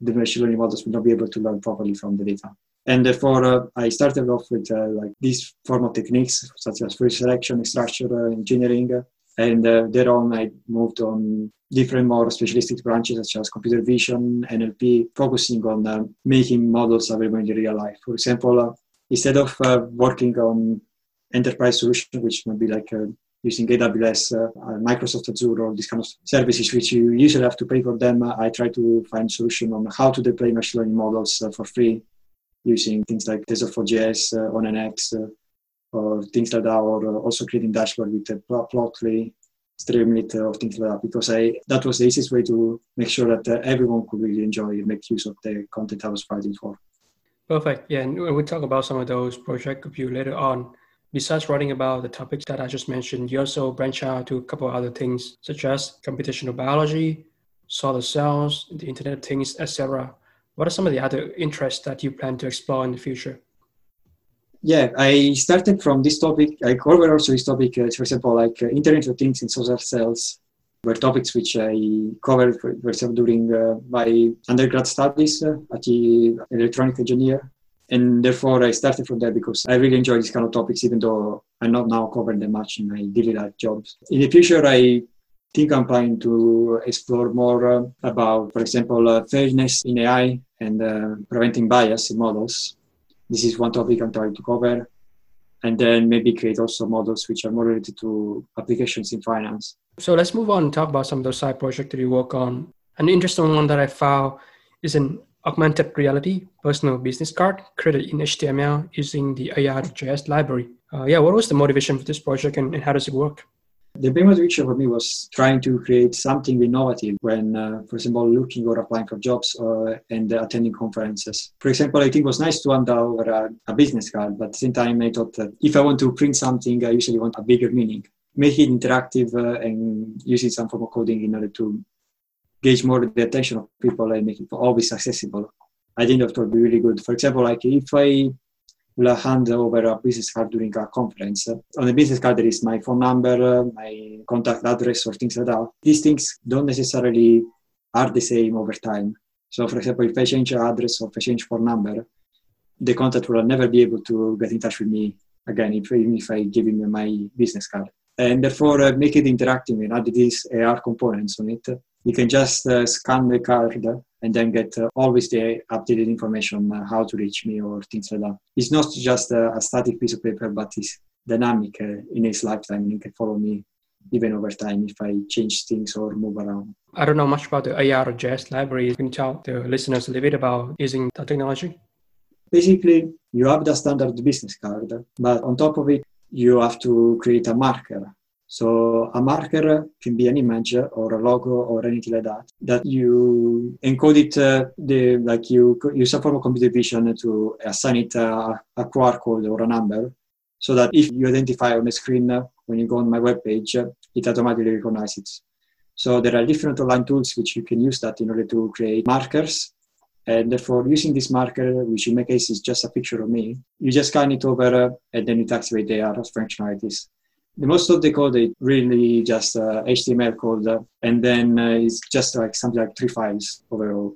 the machine learning models will not be able to learn properly from the data. And therefore, uh, I started off with like this form of techniques such as feature selection, extraction, engineering, and uh, thereon I moved on different more specialistic branches such as computer vision, NLP, focusing on uh, making models available in real life. For example, uh, instead of uh, working on enterprise solutions, which might be like uh, using AWS, uh, Microsoft Azure, or these kind of services, which you usually have to pay for them, I try to find solution on how to deploy machine learning models for free using things like TensorFlow.js, uh, ONNX, or things like that, or also creating dashboard with Plotly, Streamlit, or things like that. Because I that was the easiest way to make sure that uh, everyone could really enjoy and make use of the content I was writing for. Perfect. Yeah, and we'll talk about some of those projects with you later on. Besides writing about the topics that I just mentioned, you also branch out to a couple other things, such as computational biology, solar cells, the Internet of Things, etc. What are some of the other interests that you plan to explore in the future? Yeah, I started from this topic. I covered also this topic, uh, for example, like uh, Internet of Things and solar cells were topics which I covered, for, for example, during uh, my undergrad studies uh, at the electronic engineer. And therefore, I started from there because I really enjoy these kind of topics, even though I'm not now covering them much in my daily life jobs. In the future, I think I'm planning to explore more uh, about, for example, uh, fairness in AI and preventing bias in models this is one topic I'm trying to cover. And then maybe create also models which are more related to applications in finance. So let's move on and talk about some of those side projects that you work on. An interesting one that I found is an augmented reality personal business card created in HTML using the AR.js library. Uh, yeah, what was the motivation for this project and, and how does it work? The main motivation for me was trying to create something innovative when, uh, for example, looking or applying for jobs or, uh, and attending conferences. For example, I think it was nice to hand over a, a, business card, but at the same time, I thought that if I want to print something, I usually want a bigger meaning. Make it interactive uh, and using some form of coding in order to gauge more the attention of people and make it always accessible. I think that would be really good. For example, like if I will hand over a business card during a conference. On the business card, there is my phone number, my contact address, or things like that. These things don't necessarily are the same over time. So, for example, if I change address or if I change phone number, the contact will never be able to get in touch with me again, if, even if I give him my business card. And therefore, uh, make it interactive and add these AR components on it. You can just uh, scan the card and then get uh, always the updated information on uh, how to reach me or things like that. It's not just a, a static piece of paper, but it's dynamic uh, in its lifetime and you can follow me even over time if I change things or move around. I don't know much about the AR AR.js library. Can you tell the listeners a little bit about using the technology? Basically, you have the standard business card, but on top of it, you have to create a marker. So a marker can be an image or a logo or anything like that. That you encode it, uh, the like you use a form of computer vision to assign it a, a QR code or a number, so that if you identify on the screen uh, when you go on my web page, uh, it automatically recognizes it. So there are different online tools which you can use that in order to create markers and therefore, using this marker, which in my case is just a picture of me, you just scan it over uh, and then it activates the AR functionalities. Most of the code is really just uh, HTML code, and then uh, it's just like something like three files overall.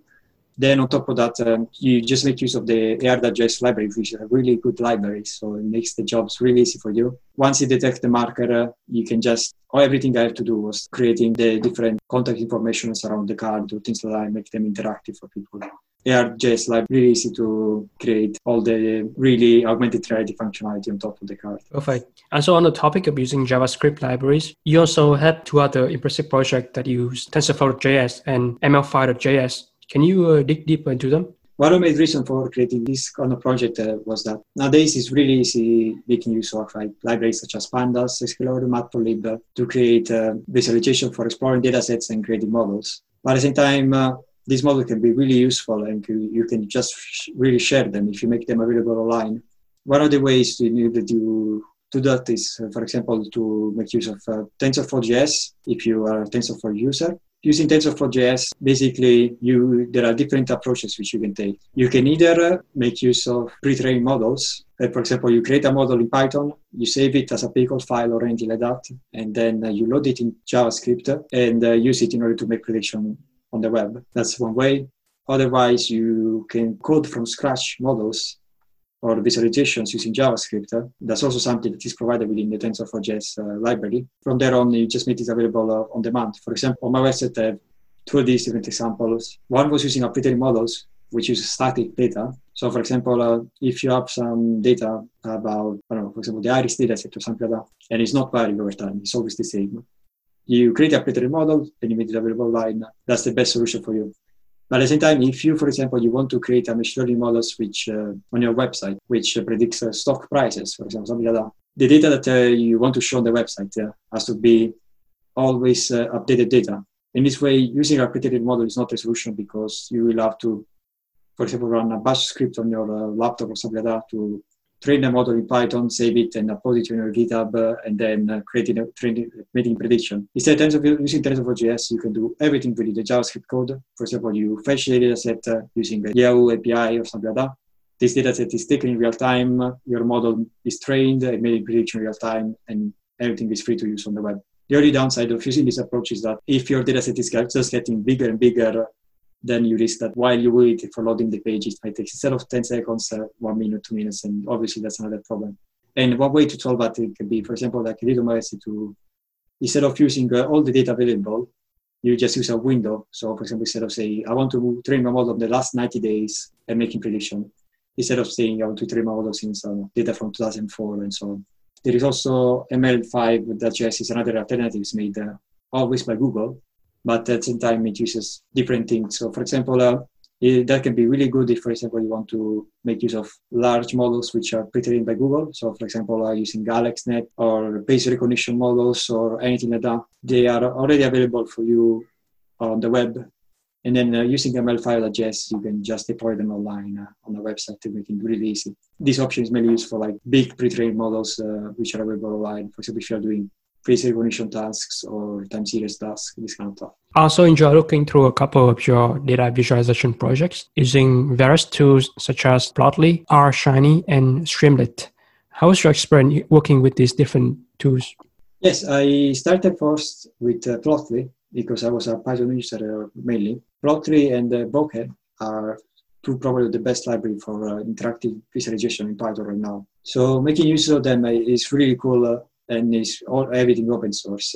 Then on top of that, um, you just make use of the AR.js library, which is a really good library. So it makes the jobs really easy for you. Once you detect the marker, uh, you can just, all everything I have to do was creating the different contact information around the card, do things like that, make them interactive for people. AR.js library really easy to create all the really augmented reality functionality on top of the card. Perfect. And so on the topic of using JavaScript libraries, you also have two other impressive projects that use TensorFlow.js and ML5.js. Can you uh, dig deeper into them? One of my reasons for creating this kind of project uh, was that nowadays it's really easy making use of like, libraries such as Pandas, Sklearn, Matplotlib uh, to create uh, visualization for exploring datasets and creating models. But at the same time, uh, this model can be really useful and you can just really share them if you make them available online. One of the ways to, that you do that is, uh, for example, to make use of uh, TensorFlow.js if you are a TensorFlow user. Using TensorFlow.js, basically, you there are different approaches which you can take. You can either uh, make use of pre-trained models. Uh, for example, you create a model in Python, you save it as a pickle file or anything like that, and then you load it in JavaScript and use it in order to make prediction on the web. That's one way. Otherwise, you can code from scratch models or visualizations using JavaScript. That's also something that is provided within the TensorFlow.js uh, library. From there on, you just make it available uh, on demand. For example, on my website, I have two of these different examples. One was using pre-trained models, which uses static data. So, for example, uh, if you have some data about, I don't know, for example, the iris dataset or something like that, and it's not varying over time, it's always the same you create a pre model and you make it available online. That's the best solution for you. But at the same time, if you, for example, you want to create a machine learning models which uh, on your website, which uh, predicts uh, stock prices, for example, something like that, the data that uh, you want to show on the website uh, has to be always uh, updated data. In this way, using a pre model is not a solution because you will have to, for example, run a bash script on your laptop or something like that to train a model in Python, save it, and upload it to your GitHub, uh, and then uh, creating a training, making prediction. Instead of using TensorFlow.js, you can do everything with the JavaScript code. For example, you fetch the dataset uh, using the Yahoo API or something like that. This dataset is taken in real time. Your model is trained and made prediction in real time, and everything is free to use on the web. The only downside of using this approach is that if your dataset is just getting bigger and bigger, then you risk that while you wait for loading the page, it might take instead of 10 seconds, uh, one minute, two minutes, and obviously that's another problem. And one way to solve that can be, for example, like mercy to, instead of using uh, all the data available, you just use a window. So, for example, instead of saying, I want to train my model of the last 90 days and making prediction, instead of saying, I want to train my model since uh, data from 2004 and so on. There is also ML5 that just is another alternative made uh, always by Google, but at the same time it uses different things. So for example, uh, it, that can be really good if, for example, you want to make use of large models which are pre-trained by Google. So for example, uh, using AlexNet or face recognition models or anything like that, they are already available for you on the web. And then uh, using ML5.js, you can just deploy them online uh, on the website to make it really easy. This option is mainly used for like big pre-trained models uh, which are available online. For example, if you're doing face recognition tasks or time series tasks, this kind of stuff. I also enjoy looking through a couple of your data visualization projects using various tools such as Plotly, R Shiny, and Streamlit. How was your experience working with these different tools? Yes, I started first with uh, Plotly because I was a Python user uh, mainly. Plotly and uh, Bokeh are two probably the best library for uh, interactive visualization in Python right now. So making use of them is really cool uh, and it's all everything open source.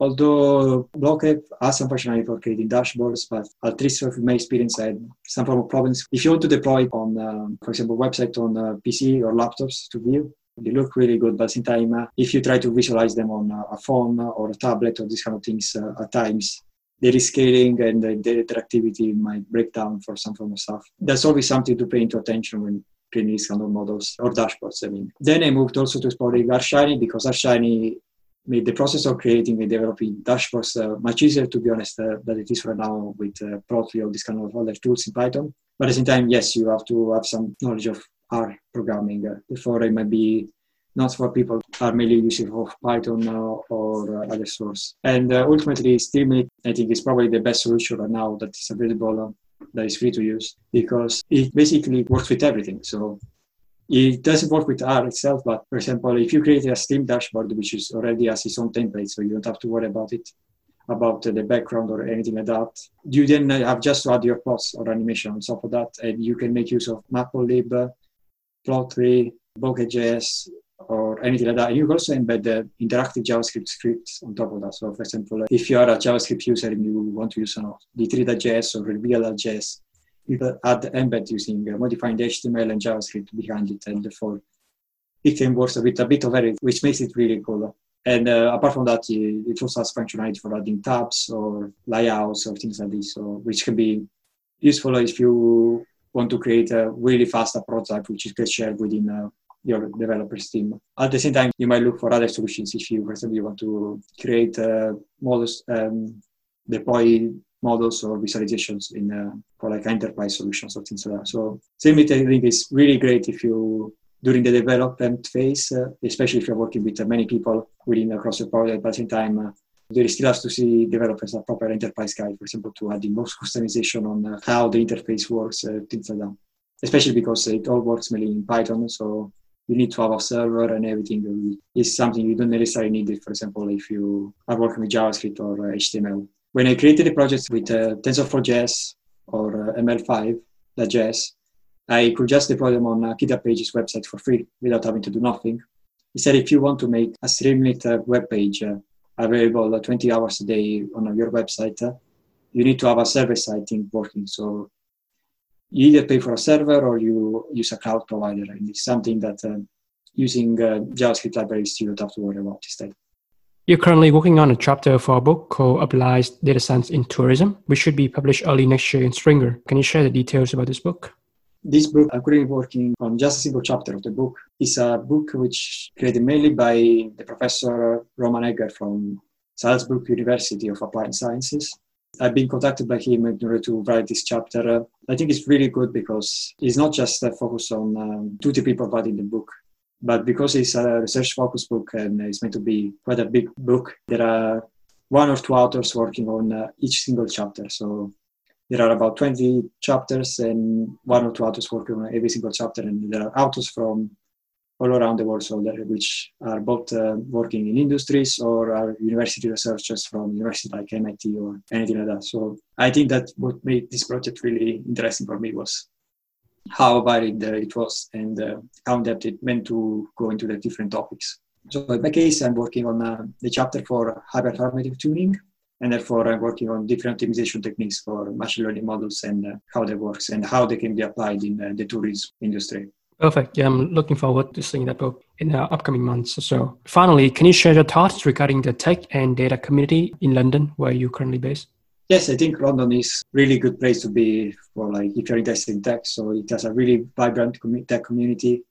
although Bokeh has some functionality for creating dashboards, but at least from my experience, I had some form of problems. If you want to deploy on, um, for example, website on uh, PC or laptops to view, They look really good, but the same time, uh, if you try to visualize them on a phone or a tablet or these kind of things, uh, at times the rescaling and the interactivity might break down for some form of stuff. There's always something to pay into attention when these kind of models or dashboards. I mean, then I moved also to exploring R Shiny because R Shiny made the process of creating and developing dashboards uh, much easier, to be honest, uh, than it is right now with uh, or this kind of other tools in Python. But at the same time, yes, you have to have some knowledge of R programming. Uh, before it might be not for people are mainly using of Python or uh, other source. And uh, ultimately, Streamlit, I think, is probably the best solution right now that is available that is free to use because it basically works with everything. So it doesn't work with R itself, but for example, if you create a Steam dashboard, which is already has its own template, so you don't have to worry about it, about the background or anything like that, you then have just to add your plots or animation on top of that, and you can make use of Matplotlib, Plotly, Bokeh.js, or anything like that. And you can also embed the interactive JavaScript scripts on top of that. So, for example, if you are a JavaScript user and you want to use know, D3.js or Reveal.js, you can add embed using uh, modifying the HTML and JavaScript behind it, and therefore it can work with a bit of everything, which makes it really cool. And uh, apart from that, it also has functionality for adding tabs or layouts or things like this, so, which can be useful if you want to create a really fast prototype, which you can share within uh, your developers team. At the same time, you might look for other solutions if you, for example, you want to create uh, models, um, deploy models or visualizations in uh, for like enterprise solutions or things like that. So Streamlit, I think, is really great if you during the development phase, uh, especially if you're working with uh, many people within across the project. But at the same time, uh, there still has to see developers a proper enterprise guide, for example, to add the most (laughs) customization on uh, how the interface works, uh, things like that. Especially because it all works mainly in Python, so you need to have a server and everything is something you don't necessarily need it, for example, if you are working with JavaScript or HTML. When I created the project with uh, TensorFlow.js or uh, ML5.js, I could just deploy them on uh, GitHub Pages website for free without having to do nothing. Instead, if you want to make a Streamlit uh, web page uh, available uh, 20 hours a day on your website, uh, you need to have a server side thing working. So you either pay for a server or you use a cloud provider. And it's something that uh, using uh, JavaScript libraries you don't have to worry about instead. You're currently working on a chapter for a book called Applied Data Science in Tourism, which should be published early next year in Springer. Can you share the details about this book? This book, I'm currently working on just a single chapter of the book. It's a book which created mainly by the professor Roman Egger from Salzburg University of Applied Sciences. I've been contacted by him in order to write this chapter. I think it's really good because it's not just a focus on um, two people writing the book, but because it's a research focused book and it's meant to be quite a big book, there are one or two authors working on uh, each single chapter. So there are about 20 chapters and one or two authors working on every single chapter. And there are authors from all around the world, so that, which are both uh, working in industries or are university researchers from universities like MIT or anything like that. So I think that what made this project really interesting for me was how varied uh, it was and uh, how depth it meant to go into the different topics. So in my case, I'm working on uh, the chapter for hyperparameter tuning, and therefore I'm working on different optimization techniques for machine learning models and uh, how they works and how they can be applied in uh, the tourism industry. Perfect. Yeah, I'm looking forward to seeing that book in the upcoming months or so. Finally, can you share your thoughts regarding the tech and data community in London, where you're currently based? Yes, I think London is really good place to be for like if you're interested in tech. So it has a really vibrant tech community,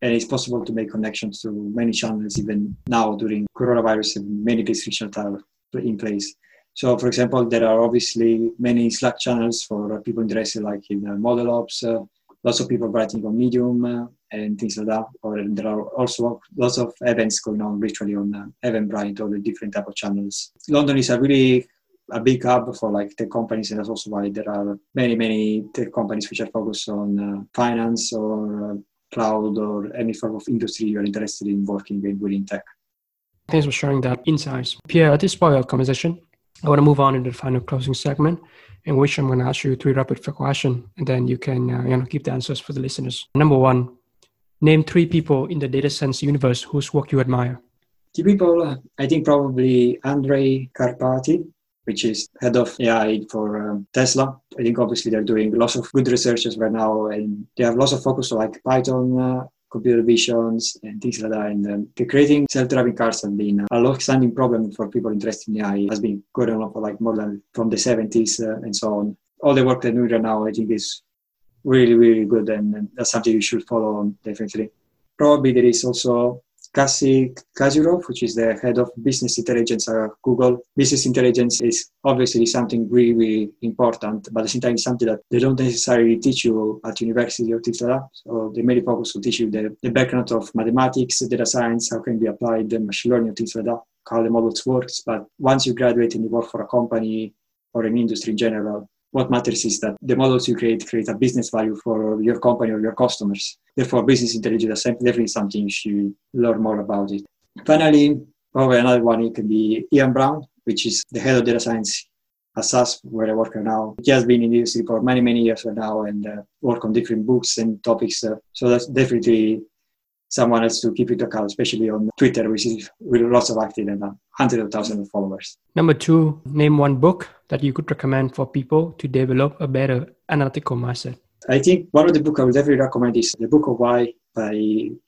and it's possible to make connections to many channels even now during coronavirus and many restrictions are in place. So, for example, there are obviously many Slack channels for people interested, like in uh, model ops. Uh, lots of people writing on Medium uh, and things like that. Or there are also lots of events going on virtually on uh, Eventbrite or the different type of channels. London is a really a big hub for like tech companies, and that's also why there are many, many tech companies which are focused on uh, finance or uh, cloud or any form of industry you're interested in working with within tech. Thanks for sharing that insights. Pier, at this point of conversation, I want to move on into the final closing segment, in which I'm going to ask you three rapid fire questions, and then you can uh, you know give the answers for the listeners. Number one, name three people in the data science universe whose work you admire. The people, I think probably Andrej Karpathy, which is head of AI for um, Tesla. I think obviously they're doing lots of good researches right now, and they have lots of focus on like Python, uh, computer visions and things like that. And um, creating self-driving cars has been a long-standing problem for people interested in AI. has been going on for like more than from the 70s uh, and so on. All the work they're doing right now, I think, is really, really good, and, and that's something you should follow on definitely. Probably there is also Cassie Kozyrkov, which is the head of business intelligence at Google. Business intelligence is obviously something really, important, but at the same time, something that they don't necessarily teach you at university or like that. So they mainly focus on teach you the, the background of mathematics, data science, how can be applied, the machine learning, things like that, how the models works. But once you graduate and you work for a company or an industry in general, what matters is that the models you create create a business value for your company or your customers. Therefore, business intelligence is definitely something you should learn more about it. Finally, probably another one it can be Iain Brown, which is the head of data science at SAS, where I work right now. He has been in the industry for many, many years now and uh, work on different books and topics. Uh, so that's definitely someone else to keep it account, especially on Twitter, which is with lots of active and uh, hundreds of thousands of followers. Number two, name one book that you could recommend for people to develop a better analytical mindset. I think one of the books I would definitely recommend is The Book of Why by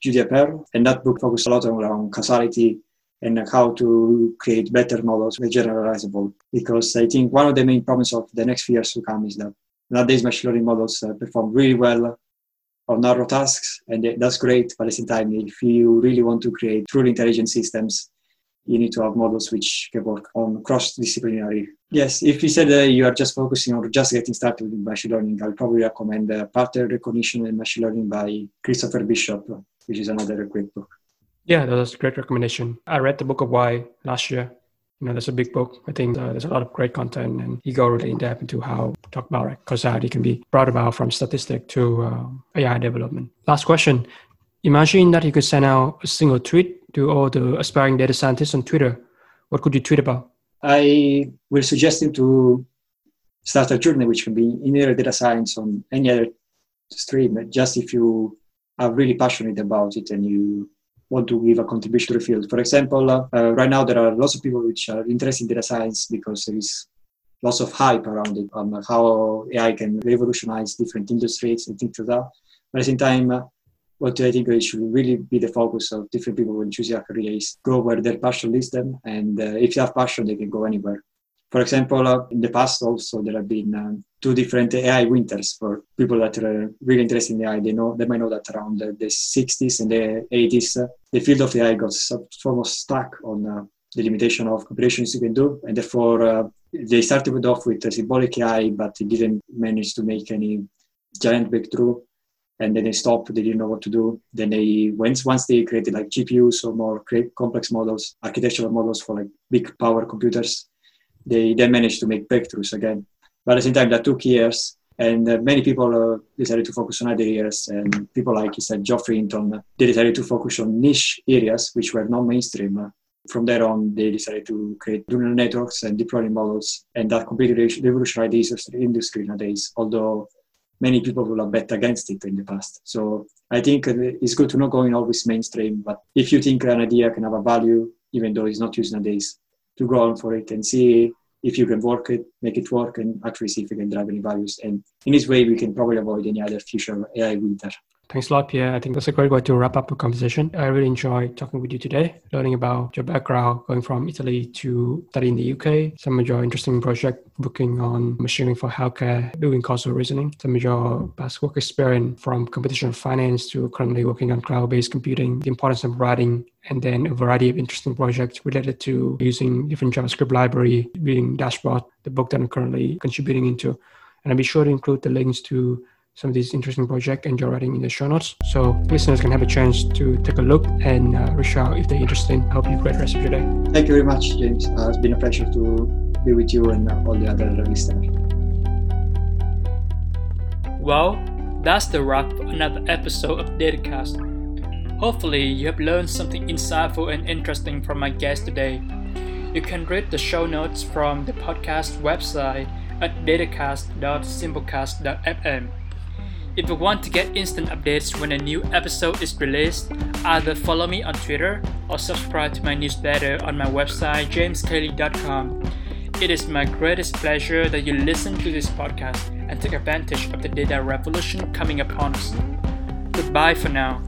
Judea Pearl. And that book focuses a lot on causality and how to create better models with generalizable. Because I think one of the main problems of the next few years to come is that nowadays machine learning models uh, perform really well of narrow tasks, and that's great. But at the same time, if you really want to create truly intelligent systems, you need to have models which can work on cross-disciplinary. Yes, if you said uh, you are just focusing on just getting started with machine learning, I'll probably recommend uh, Pattern Recognition and Machine Learning by Christopher Bishop, which is another great book. Yeah, that was a great recommendation. I read the book of Why last year you know, there's a big book. I think uh, there's a lot of great content, and he go really in depth into how talk about causality can be brought about from statistic to uh, AI development. Last question: Imagine that you could send out a single tweet to all the aspiring data scientists on Twitter. What could you tweet about? I will suggest him to start a journey, which can be in either data science on any other stream. Just if you are really passionate about it and you want to give a contribution to the field. For example, uh, right now there are lots of people which are interested in data science because there is lots of hype around it on how AI can revolutionize different industries and things like that. But at the same time, uh, what I think it should really be the focus of different people when choosing a career is go where their passion leads them. And uh, if you have passion, they can go anywhere. For example, uh, in the past also there have been um, two different AI winters for people that are really interested in AI. They know they might know that around the, the 60s and the 80s, uh, the field of AI got almost stuck on uh, the limitation of operations you can do, and therefore uh, they started off with symbolic AI, but it didn't manage to make any giant breakthrough. And then they stopped. They didn't know what to do. Then they once once they created like GPUs or more complex models, architectural models for like big power computers they then managed to make breakthroughs again. But at the same time, that took years, and uh, many people uh, decided to focus on other areas. And people like, you said, Geoffrey Hinton, they decided to focus on niche areas which were not mainstream. From there on, they decided to create neural networks and deep learning models, and that completely revolutionized the industry nowadays. Although many people will have bet against it in the past. So I think it's good to not going always mainstream, but if you think an idea can have a value, even though it's not used nowadays, to go on for it and see if you can work it, make it work, and actually see if you can drive any values. And in this way, we can probably avoid any other future AI winter. Thanks a lot, Pier. I think that's a great way to wrap up the conversation. I really enjoyed talking with you today, learning about your background, going from Italy to study in the UK, some of your interesting project working on machining for healthcare, doing causal reasoning, some of your past work experience from computational finance to currently working on cloud-based computing, the importance of writing, and then a variety of interesting projects related to using different JavaScript library, building dashboard, the book that I'm currently contributing into. And I'll be sure to include the links to some of these interesting projects and your writing in the show notes. So listeners can have a chance to take a look and uh, reach out if they're interested. I hope you great rest of your day. Thank you very much, James. Uh, it's been a pleasure to be with you and all the other listeners. Well, that's the wrap for another episode of Datacast. Hopefully, you have learned something insightful and interesting from my guest today. You can read the show notes from the podcast website at datacast.simplecast.fm. If you want to get instant updates when a new episode is released, either follow me on Twitter or subscribe to my newsletter on my website jameskle.com. It is my greatest pleasure that you listen to this podcast and take advantage of the data revolution coming upon us. Goodbye for now.